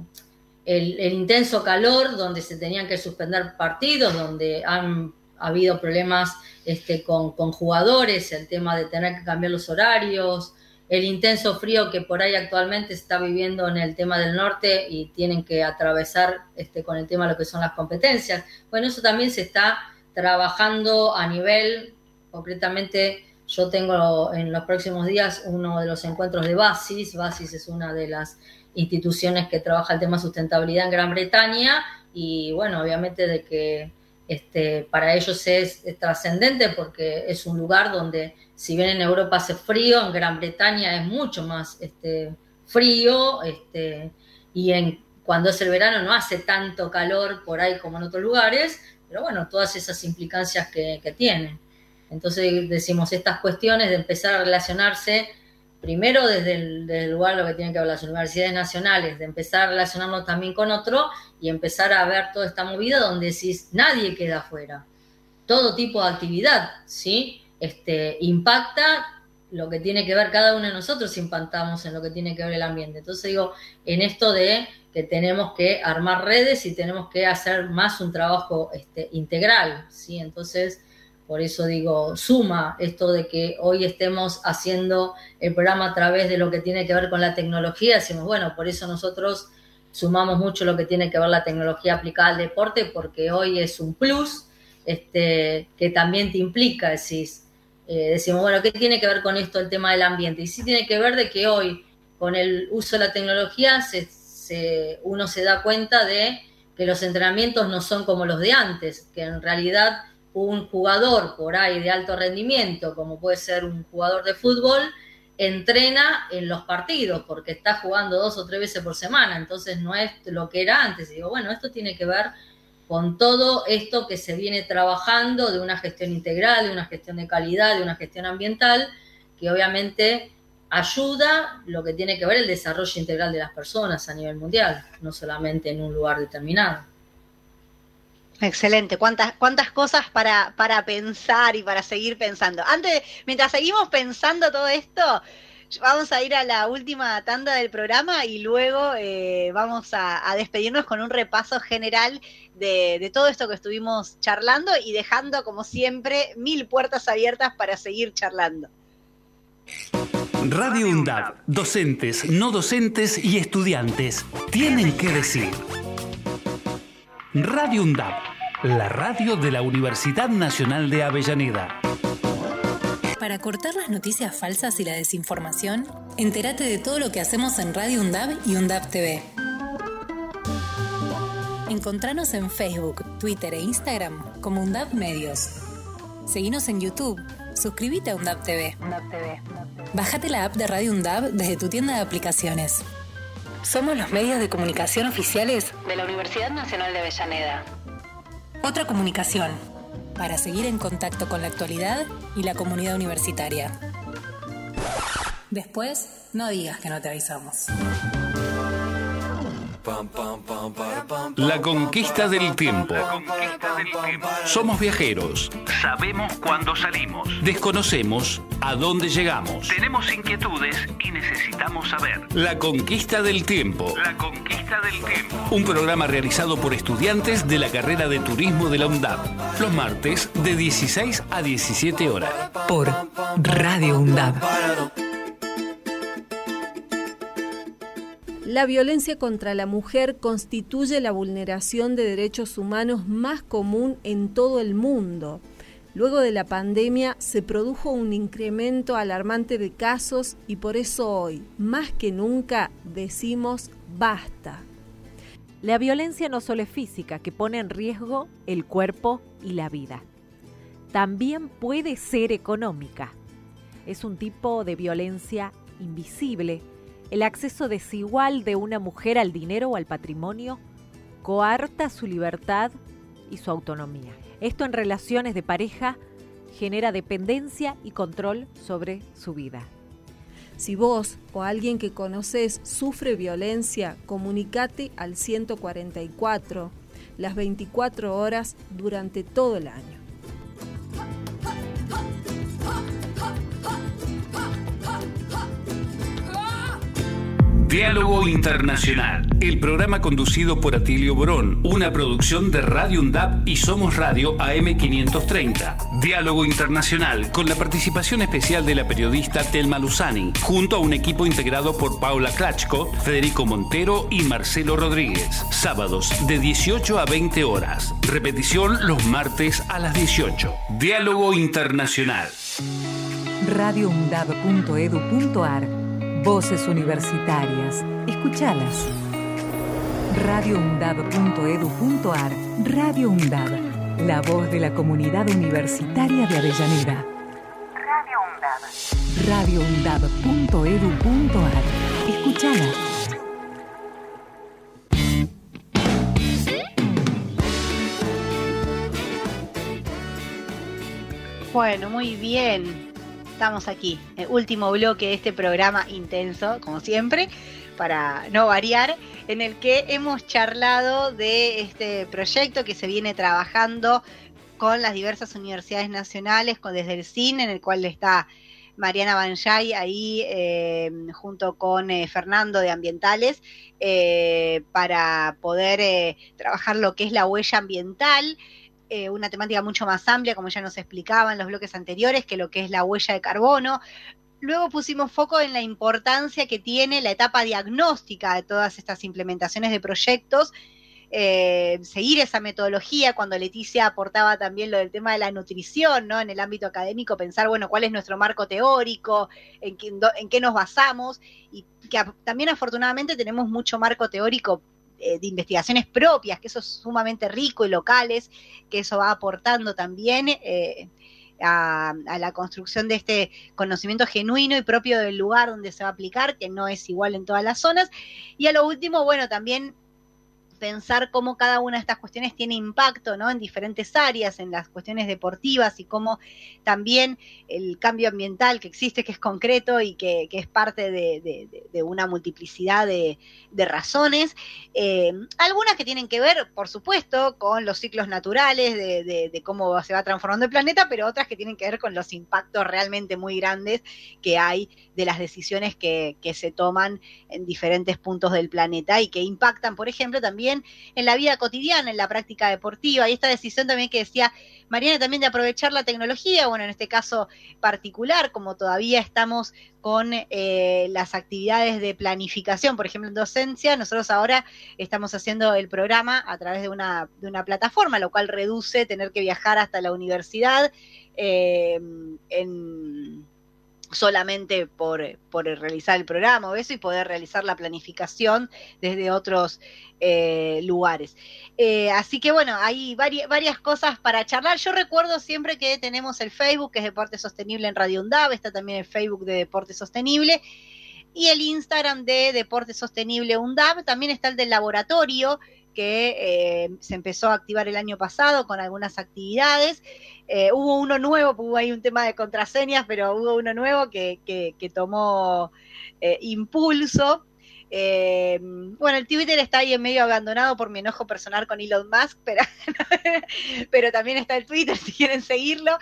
el, intenso calor donde se tenían que suspender partidos, donde han habido problemas este, con, jugadores, el tema de tener que cambiar los horarios, el intenso frío que por ahí actualmente se está viviendo en el tema del norte y tienen que atravesar este, con el tema de lo que son las competencias. Bueno, eso también se está trabajando a nivel, concretamente yo tengo en los próximos días uno de los encuentros de BASIS. BASIS es una de las instituciones que trabaja el tema sustentabilidad en Gran Bretaña y bueno, obviamente de que este, para ellos es, trascendente porque es un lugar donde, si bien en Europa hace frío, en Gran Bretaña es mucho más este, frío, este, y cuando es el verano no hace tanto calor por ahí como en otros lugares, pero bueno, todas esas implicancias que tienen. Entonces decimos estas cuestiones de empezar a relacionarse primero desde el, lugar lo que tienen que ver las universidades nacionales, de empezar a relacionarnos también con otro y empezar a ver toda esta movida donde si nadie queda afuera. Todo tipo de actividad, ¿sí? Este, impacta lo que tiene que ver cada uno de nosotros impactamos en lo que tiene que ver el ambiente. Entonces digo, en esto de que tenemos que armar redes y tenemos que hacer más un trabajo este, integral, ¿sí? Entonces, por eso digo, suma esto de que hoy estemos haciendo el programa a través de lo que tiene que ver con la tecnología. Decimos, bueno, por eso nosotros sumamos mucho lo que tiene que ver la tecnología aplicada al deporte, porque hoy es un plus este, que también te implica, decís, eh, decimos, bueno, ¿qué tiene que ver con esto el tema del ambiente? Y sí tiene que ver de que hoy, con el uso de la tecnología, se, uno se da cuenta de que los entrenamientos no son como los de antes, que en realidad un jugador por ahí de alto rendimiento, como puede ser un jugador de fútbol, entrena en los partidos porque está jugando dos o tres veces por semana, entonces no es lo que era antes. Y digo, bueno, esto tiene que ver con todo esto que se viene trabajando de una gestión integral, de una gestión de calidad, de una gestión ambiental, que obviamente ayuda lo que tiene que ver el desarrollo integral de las personas a nivel mundial, no solamente en un lugar determinado. Excelente, cuántas, cuántas cosas para, para pensar y para seguir pensando. Antes, mientras seguimos pensando todo esto, vamos a ir a la última tanda del programa y luego eh, vamos a, despedirnos con un repaso general de, de, todo esto que estuvimos charlando y dejando, como siempre, mil puertas abiertas para seguir charlando. Radio UNDAD, docentes, no docentes y estudiantes tienen que decir. Radio UNDAP, la radio de la Universidad Nacional de Avellaneda. Para cortar las noticias falsas y la desinformación, entérate de todo lo que hacemos en Radio UNDAB y UNDAB TV. Encontranos en Facebook, Twitter e Instagram como UNDAB Medios. Seguinos en YouTube. Suscríbete a UNDAB TV. Bájate la app de Radio UNDAB desde tu tienda de aplicaciones. Somos los medios de comunicación oficiales de la Universidad Nacional de Avellaneda. Otra comunicación, para seguir en contacto con la actualidad y la comunidad universitaria. Después, no digas que no te avisamos. La conquista del tiempo. Somos viajeros. Sabemos cuándo salimos. Desconocemos a dónde llegamos. Tenemos inquietudes y necesitamos saber. La conquista del tiempo. La conquista del tiempo. Un programa realizado por estudiantes de la carrera de turismo de la UNDAP. Los martes de 16 a 17 horas. Por Radio UNDAP. La violencia contra la mujer constituye la vulneración de derechos humanos más común en todo el mundo. Luego de la pandemia se produjo un incremento alarmante de casos y por eso hoy, más que nunca, decimos basta. La violencia no solo es física, que pone en riesgo el cuerpo y la vida. También puede ser económica. Es un tipo de violencia invisible el acceso desigual de una mujer al dinero o al patrimonio coarta su libertad y su autonomía. Esto en relaciones de pareja genera dependencia y control sobre su vida. Si vos o alguien que conoces sufre violencia, comunicate al 144 las 24 horas durante todo el año. Diálogo Internacional, el programa conducido por Atilio Borón, una producción de Radio UNDAP y Somos Radio AM530. Diálogo Internacional, con la participación especial de la periodista Telma Luzani, junto a un equipo integrado por Paula Klachko, Federico Montero y Marcelo Rodríguez. Sábados de 18 a 20 horas. Repetición los martes a las 18. Diálogo Internacional. radioundab.edu.ar Voces universitarias. Escuchalas. radioundab.edu.ar Radio UNDAB. La voz de la comunidad universitaria de Avellaneda. Radio UNDAB. radioundab.edu.ar Escuchala. Bueno, muy bien estamos aquí, el último bloque de este programa intenso, como siempre, para no variar, en el que hemos charlado de este proyecto que se viene trabajando con las diversas universidades nacionales, con, desde el CIN, en el cual está Mariana Banjay ahí eh, junto con eh, Fernando de Ambientales eh, para poder trabajar lo que es la huella ambiental. Eh, una temática mucho más amplia, como ya nos explicaba en los bloques anteriores, que lo que es la huella de carbono. Luego pusimos foco en la importancia que tiene la etapa diagnóstica de todas estas implementaciones de proyectos, eh, seguir esa metodología, cuando Leticia aportaba también lo del tema de la nutrición, ¿no? En el ámbito académico, pensar, bueno, cuál es nuestro marco teórico, en qué, en qué nos basamos, y que también afortunadamente tenemos mucho marco teórico de investigaciones propias, que eso es sumamente rico y locales, que eso va aportando también eh, a, a, la construcción de este conocimiento genuino y propio del lugar donde se va a aplicar, que no es igual en todas las zonas. Y a lo último, bueno, también pensar cómo cada una de estas cuestiones tiene impacto ¿no? en diferentes áreas, en las cuestiones deportivas y cómo también el cambio ambiental que existe, que es concreto y que, es parte de, una multiplicidad de, razones. Eh, algunas que tienen que ver, por supuesto, con los ciclos naturales, de, cómo se va transformando el planeta, pero otras que tienen que ver con los impactos realmente muy grandes que hay de las decisiones que, que se toman en diferentes puntos del planeta y que impactan, por ejemplo, también en la vida cotidiana, en la práctica deportiva. Y esta decisión también que decía Mariana también de aprovechar la tecnología, bueno, en este caso particular, como todavía estamos con eh, las actividades de planificación, por ejemplo, en docencia, nosotros ahora estamos haciendo el programa a través de una, de una plataforma, lo cual reduce tener que viajar hasta la universidad eh, solamente por, realizar el programa o eso y poder realizar la planificación desde otros eh, lugares. Eh, así que bueno, hay varias, cosas para charlar. Yo recuerdo siempre que tenemos el Facebook, que es Deporte Sostenible en Radio UNDAV, está también el Facebook de Deporte Sostenible. Y el Instagram de Deporte Sostenible UNDAV, también está el del laboratorio, que eh, se empezó a activar el año pasado con algunas actividades. Eh, hubo uno nuevo, hubo ahí un tema de contraseñas, pero hubo uno nuevo que, tomó eh, impulso. bueno, el Twitter está ahí en medio abandonado por mi enojo personal con Elon Musk, pero, pero también está el Twitter si quieren seguirlo.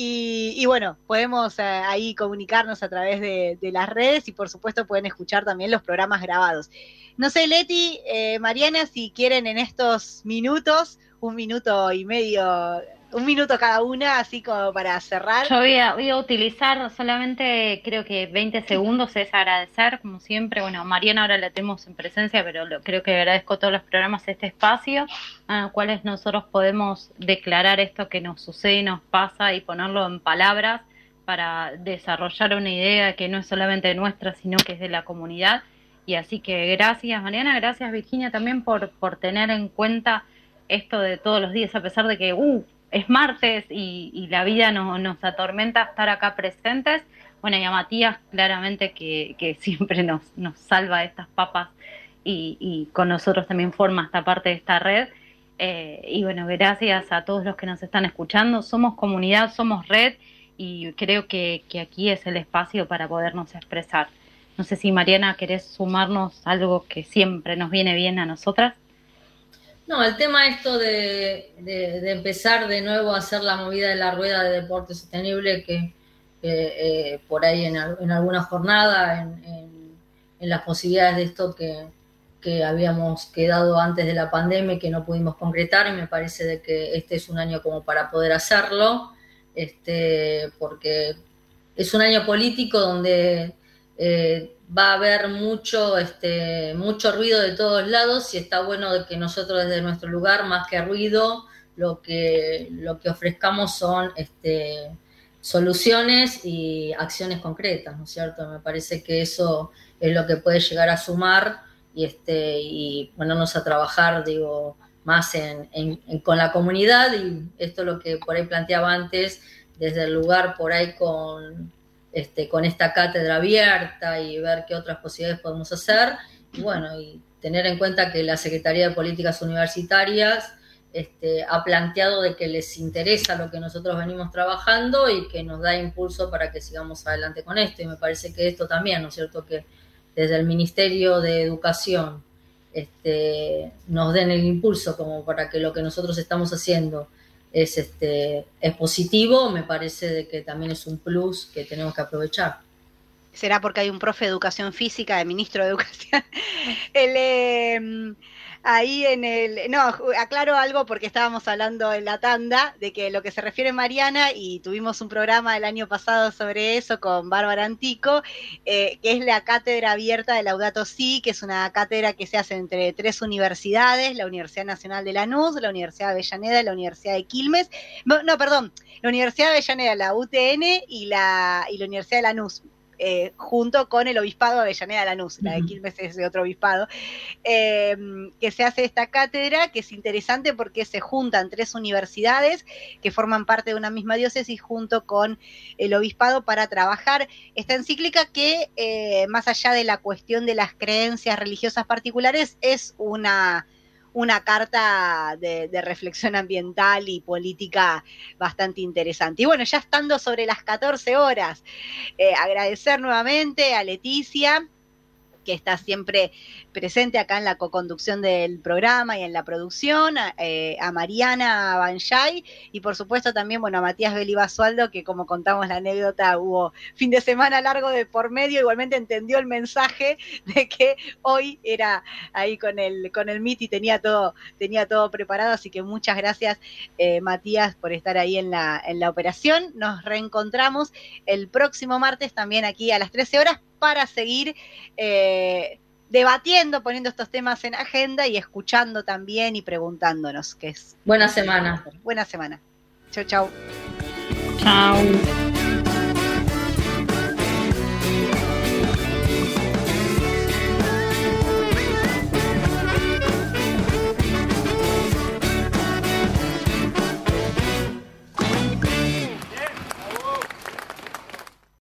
Y, bueno, podemos ahí comunicarnos a través de, las redes y por supuesto pueden escuchar también los programas grabados. No sé, Leti, eh, Mariana, si quieren en estos minutos, un minuto y medio, un minuto cada una, así como para cerrar. Yo voy a, utilizar solamente, creo que 20 segundos, es agradecer, como siempre. Bueno, Mariana ahora la tenemos en presencia, pero creo que agradezco todos los programas este espacio, a los cuales nosotros podemos declarar esto que nos sucede, nos pasa y ponerlo en palabras para desarrollar una idea que no es solamente nuestra, sino que es de la comunidad y así que gracias Mariana, gracias Virginia también por, por tener en cuenta esto de todos los días, a pesar de que uh, es martes y, la vida nos atormenta estar acá presentes. Bueno, y a Matías claramente que, siempre nos, nos salva estas papas y, y, con nosotros también forma esta parte de esta red. Eh, y bueno, gracias a todos los que nos están escuchando. Somos comunidad, somos red y creo que, que aquí es el espacio para podernos expresar. No sé si Mariana querés sumarnos algo que siempre nos viene bien a nosotras. No, el tema esto de, empezar de nuevo a hacer la movida de la rueda de deporte sostenible que eh, por ahí en, alguna jornada, en, en las posibilidades de esto que, que habíamos quedado antes de la pandemia y que no pudimos concretar y me parece de que este es un año como para poder hacerlo, este, porque es un año político donde eh, va a haber mucho, este, mucho ruido de todos lados y está bueno que nosotros desde nuestro lugar, más que ruido, lo que, lo que ofrezcamos son este, soluciones y acciones concretas, ¿no es cierto? Me parece que eso es lo que puede llegar a sumar y, este, y ponernos a trabajar, digo, más en, con la comunidad y esto es lo que por ahí planteaba antes, desde el lugar por ahí con, este, con esta cátedra abierta y ver qué otras posibilidades podemos hacer. Y bueno, y tener en cuenta que la Secretaría de Políticas Universitarias este, ha planteado de que les interesa lo que nosotros venimos trabajando y que nos da impulso para que sigamos adelante con esto. Y me parece que esto también, ¿no es cierto? Que desde el Ministerio de Educación este, nos den el impulso como para que lo que nosotros estamos haciendo es, este, es positivo, me parece de que también es un plus que tenemos que aprovechar. ¿Será porque hay un profe de educación física, de ministro de educación? el, em, ahí en el. No, aclaro algo porque estábamos hablando en la tanda de que lo que se refiere Mariana, y tuvimos un programa el año pasado sobre eso con Bárbara Antico, eh, que es la cátedra abierta de Laudato Si, que es una cátedra que se hace entre tres universidades: la Universidad Nacional de Lanús, la Universidad de Avellaneda y la Universidad de Quilmes. No, no perdón, la Universidad de Avellaneda, la UTN y la, y la Universidad de Lanús eh, junto con el obispado de Avellaneda Lanús, la de Quilmes es de otro obispado, em, que se hace esta cátedra, que es interesante porque se juntan tres universidades que forman parte de una misma diócesis junto con el obispado para trabajar esta encíclica que, eh, más allá de la cuestión de las creencias religiosas particulares, es una una carta de, reflexión ambiental y política bastante interesante. Y bueno, ya estando sobre las 14 horas, eh, agradecer nuevamente a Leticia que está siempre presente acá en la co-conducción del programa y en la producción, a, eh, Mariana Banjay y por supuesto también, bueno, a Matías Belibasualdo, que como contamos la anécdota, hubo fin de semana largo de por medio, igualmente entendió el mensaje de que hoy era ahí con el, con el MIT y tenía todo, tenía todo preparado, así que muchas gracias eh, Matías por estar ahí en la, en la operación. Nos reencontramos el próximo martes también aquí a las 13 horas para seguir eh, debatiendo, poniendo estos temas en agenda y escuchando también y preguntándonos, que es... Buena semana. Buena semana. Chau, chau. Chau.